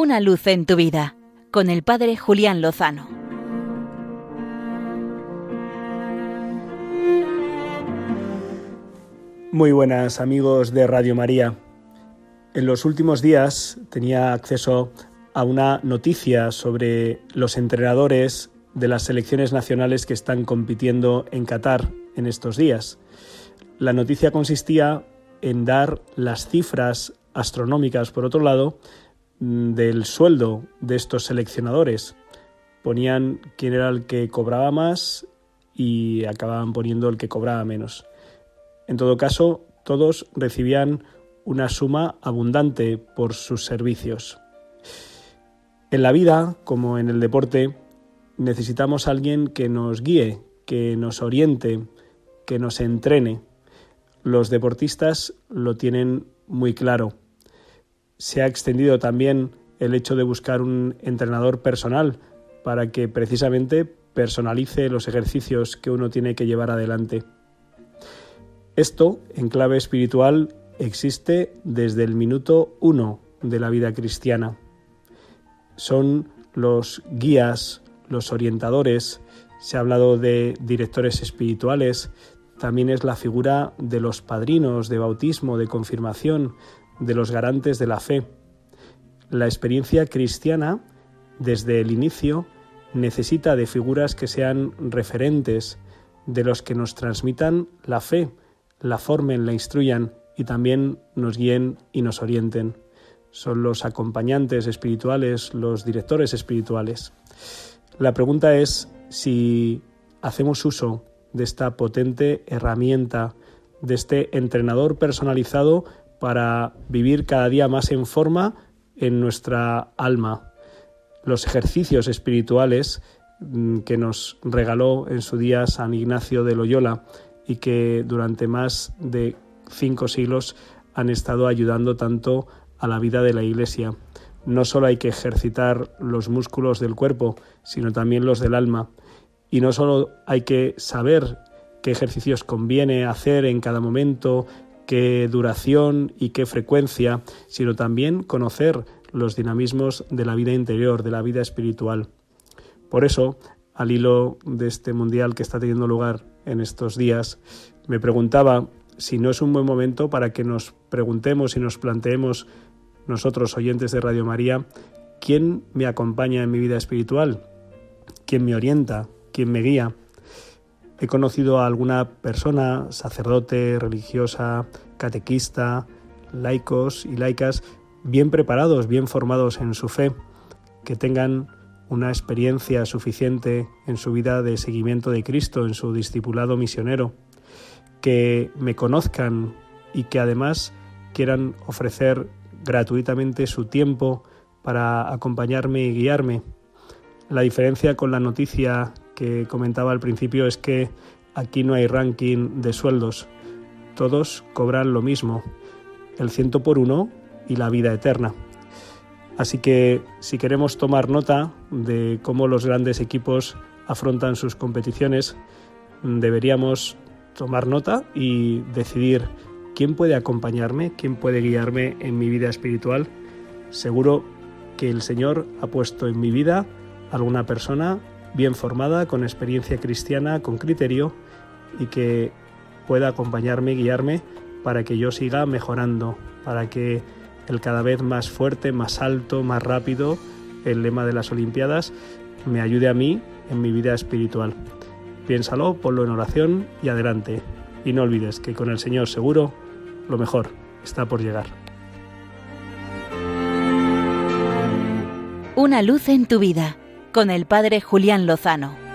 Una luz en tu vida con el Padre Julián Lozano. Muy buenas amigos de Radio María. En los últimos días tenía acceso a una noticia sobre los entrenadores de las selecciones nacionales que están compitiendo en Qatar en estos días. La noticia consistía en dar las cifras astronómicas, por otro lado, del sueldo de estos seleccionadores. Ponían quién era el que cobraba más y acababan poniendo el que cobraba menos. En todo caso, todos recibían una suma abundante por sus servicios. En la vida, como en el deporte, necesitamos a alguien que nos guíe, que nos oriente, que nos entrene. Los deportistas lo tienen muy claro. Se ha extendido también el hecho de buscar un entrenador personal para que precisamente personalice los ejercicios que uno tiene que llevar adelante. Esto, en clave espiritual, existe desde el minuto uno de la vida cristiana. Son los guías, los orientadores, se ha hablado de directores espirituales, también es la figura de los padrinos de bautismo, de confirmación, de los garantes de la fe. La experiencia cristiana, desde el inicio, necesita de figuras que sean referentes, de los que nos transmitan la fe, la formen, la instruyan y también nos guíen y nos orienten. Son los acompañantes espirituales, los directores espirituales. La pregunta es si hacemos uso de esta potente herramienta, de este entrenador personalizado para vivir cada día más en forma en nuestra alma. Los ejercicios espirituales mm, que nos regaló en su día San Ignacio de Loyola y que durante más de cinco siglos han estado ayudando tanto a la vida de la Iglesia. No solo hay que ejercitar los músculos del cuerpo, sino también los del alma. Y no solo hay que saber qué ejercicios conviene hacer en cada momento, qué duración y qué frecuencia, sino también conocer los dinamismos de la vida interior, de la vida espiritual. Por eso, al hilo de este mundial que está teniendo lugar en estos días, me preguntaba si no es un buen momento para que nos preguntemos y nos planteemos nosotros, oyentes de Radio María, ¿quién me acompaña en mi vida espiritual? ¿Quién me orienta? ¿Quién me guía? He conocido a alguna persona, sacerdote, religiosa, catequista, laicos y laicas, bien preparados, bien formados en su fe, que tengan una experiencia suficiente en su vida de seguimiento de Cristo, en su discipulado misionero, que me conozcan y que además quieran ofrecer gratuitamente su tiempo para acompañarme y guiarme. La diferencia con la noticia que comentaba al principio es que aquí no hay ranking de sueldos. Todos cobran lo mismo, el ciento por uno y la vida eterna. Así que si queremos tomar nota de cómo los grandes equipos afrontan sus competiciones, deberíamos tomar nota y decidir quién puede acompañarme, quién puede guiarme en mi vida espiritual. Seguro que el Señor ha puesto en mi vida alguna persona bien formada, con experiencia cristiana, con criterio y que pueda acompañarme, guiarme para que yo siga mejorando, para que el cada vez más fuerte, más alto, más rápido, el lema de las Olimpiadas, me ayude a mí en mi vida espiritual. Piénsalo, ponlo en oración y adelante. Y no olvides que con el Señor seguro lo mejor está por llegar. Una luz en tu vida con el Padre Julián Lozano.